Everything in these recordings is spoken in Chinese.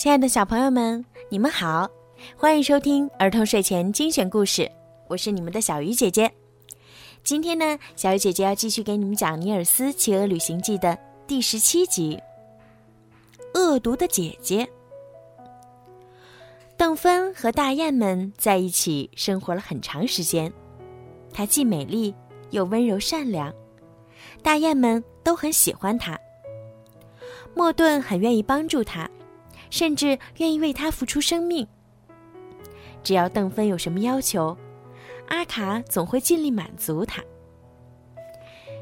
亲爱的小朋友们，你们好，欢迎收听儿童睡前精选故事，我是你们的小鱼姐姐。今天呢，小鱼姐姐要继续给你们讲《尼尔斯骑鹅旅行记》的第十七集《恶毒的姐姐》。邓芬和大雁们在一起生活了很长时间，她既美丽又温柔善良，大雁们都很喜欢她。莫顿很愿意帮助她。甚至愿意为他付出生命。只要邓芬有什么要求，阿卡总会尽力满足他。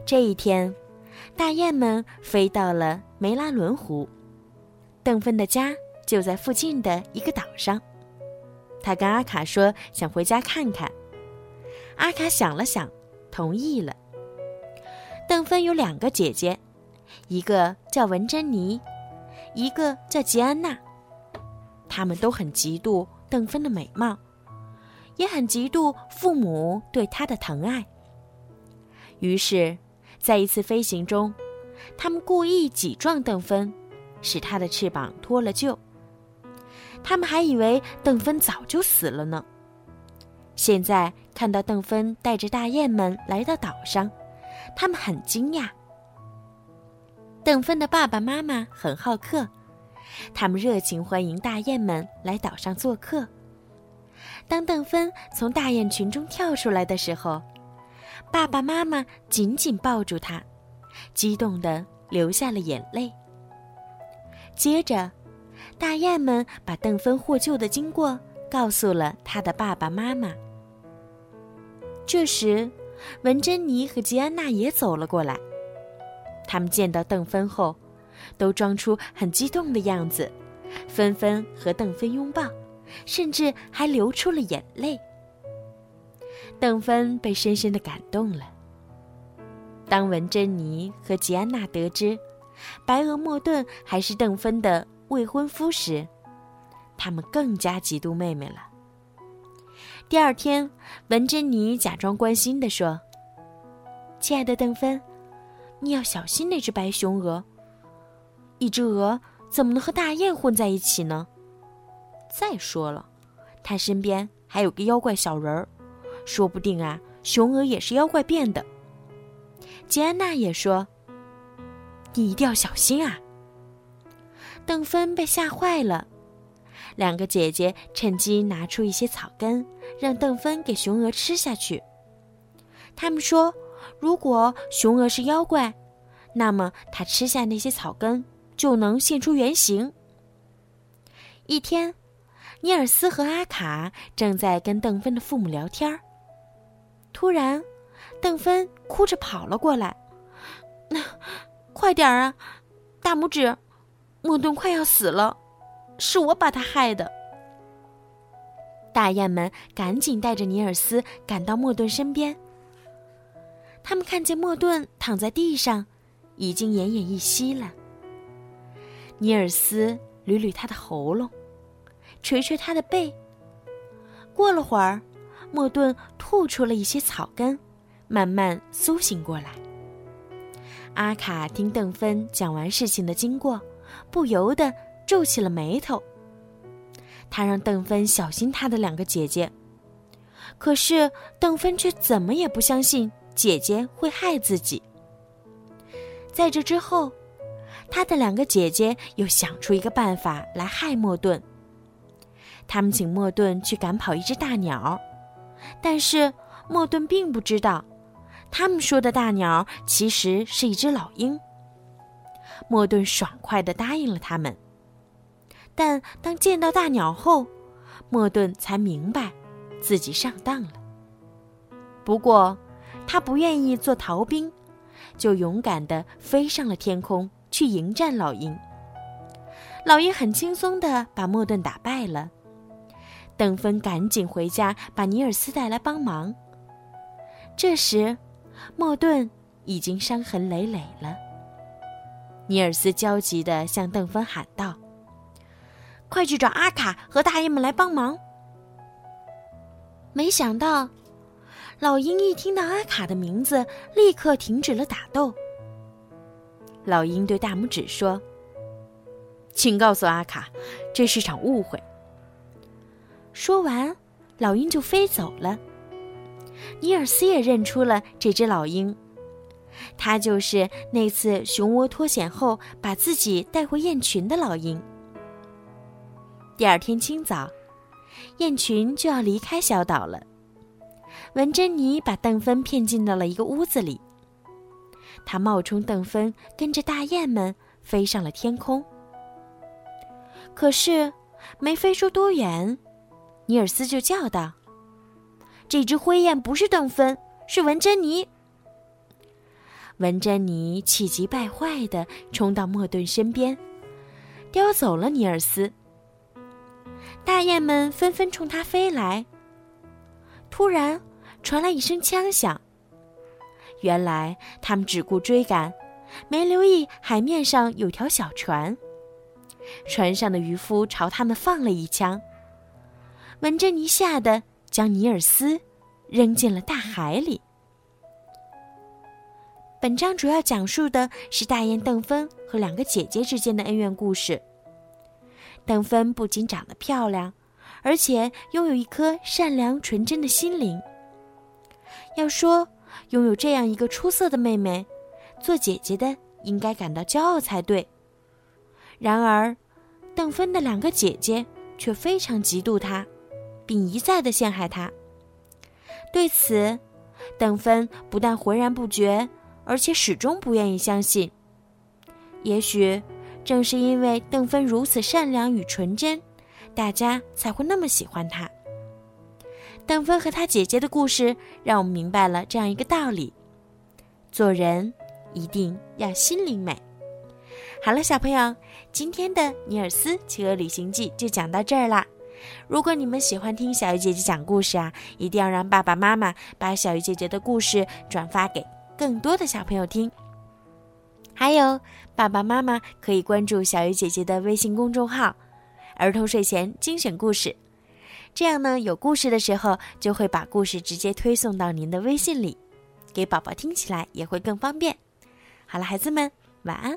这一天，大雁们飞到了梅拉伦湖，邓芬的家就在附近的一个岛上。他跟阿卡说想回家看看，阿卡想了想，同意了。邓芬有两个姐姐，一个叫文珍妮。一个叫吉安娜，他们都很嫉妒邓芬的美貌，也很嫉妒父母对她的疼爱。于是，在一次飞行中，他们故意挤撞邓芬，使她的翅膀脱了臼。他们还以为邓芬早就死了呢。现在看到邓芬带着大雁们来到岛上，他们很惊讶。邓芬的爸爸妈妈很好客，他们热情欢迎大雁们来岛上做客。当邓芬从大雁群中跳出来的时候，爸爸妈妈紧紧抱住她，激动地流下了眼泪。接着，大雁们把邓芬获救的经过告诉了他的爸爸妈妈。这时，文珍妮和吉安娜也走了过来。他们见到邓芬后，都装出很激动的样子，纷纷和邓芬拥抱，甚至还流出了眼泪。邓芬被深深的感动了。当文珍妮和吉安娜得知，白鹅莫顿还是邓芬的未婚夫时，他们更加嫉妒妹妹了。第二天，文珍妮假装关心地说：“亲爱的邓芬。”你要小心那只白熊鹅。一只鹅怎么能和大雁混在一起呢？再说了，它身边还有个妖怪小人儿，说不定啊，雄鹅也是妖怪变的。吉安娜也说：“你一定要小心啊。”邓芬被吓坏了，两个姐姐趁机拿出一些草根，让邓芬给雄鹅吃下去。他们说。如果雄鹅是妖怪，那么它吃下那些草根就能现出原形。一天，尼尔斯和阿卡正在跟邓芬的父母聊天儿。突然，邓芬哭着跑了过来：“那快点儿啊，大拇指，莫顿快要死了，是我把他害的。”大雁们赶紧带着尼尔斯赶到莫顿身边。他们看见莫顿躺在地上，已经奄奄一息了。尼尔斯捋捋他的喉咙，捶捶他的背。过了会儿，莫顿吐出了一些草根，慢慢苏醒过来。阿卡听邓芬讲完事情的经过，不由得皱起了眉头。他让邓芬小心他的两个姐姐，可是邓芬却怎么也不相信。姐姐会害自己。在这之后，他的两个姐姐又想出一个办法来害莫顿。他们请莫顿去赶跑一只大鸟，但是莫顿并不知道，他们说的大鸟其实是一只老鹰。莫顿爽快地答应了他们，但当见到大鸟后，莫顿才明白自己上当了。不过。他不愿意做逃兵，就勇敢地飞上了天空去迎战老鹰。老鹰很轻松地把莫顿打败了。邓芬赶紧回家把尼尔斯带来帮忙。这时，莫顿已经伤痕累累了。尼尔斯焦急地向邓芬喊道：“快去找阿卡和大雁们来帮忙！”没想到。老鹰一听到阿卡的名字，立刻停止了打斗。老鹰对大拇指说：“请告诉阿卡，这是场误会。”说完，老鹰就飞走了。尼尔斯也认出了这只老鹰，它就是那次熊窝脱险后把自己带回雁群的老鹰。第二天清早，雁群就要离开小岛了。文珍妮把邓芬骗进到了一个屋子里，他冒充邓芬，跟着大雁们飞上了天空。可是，没飞出多远，尼尔斯就叫道。这只灰雁不是邓芬，是文珍妮。文珍妮气急败坏地冲到莫顿身边，叼走了尼尔斯。大雁们纷纷冲他飞来。突然传来一声枪响，原来他们只顾追赶，没留意海面上有条小船。船上的渔夫朝他们放了一枪。文珍妮吓得。将尼尔斯扔进了大海里。本章主要讲述的是大雁邓芬和两个姐姐之间的恩怨故事。邓芬不仅长得漂亮，而且拥有一颗善良纯真的心灵。要说拥有这样一个出色的妹妹，做姐姐的应该感到骄傲才对。然而，邓芬的两个姐姐却非常嫉妒她。并一再的陷害她。对此，邓芬不但浑然不觉，而且始终不愿意相信。也许正是因为邓芬如此善良与纯真，大家才会那么喜欢她。邓芬和她姐姐的故事，让我们明白了这样一个道理：做人一定要心灵美。好了，小朋友，今天的《尼尔斯企鹅旅行记》就讲到这儿啦。如果你们喜欢听小鱼姐姐讲故事啊，一定要让爸爸妈妈把小鱼姐姐的故事转发给更多的小朋友听。还有，爸爸妈妈可以关注小鱼姐姐的微信公众号“儿童睡前精选故事”，这样呢，有故事的时候就会把故事直接推送到您的微信里，给宝宝听起来也会更方便。好了，孩子们，晚安。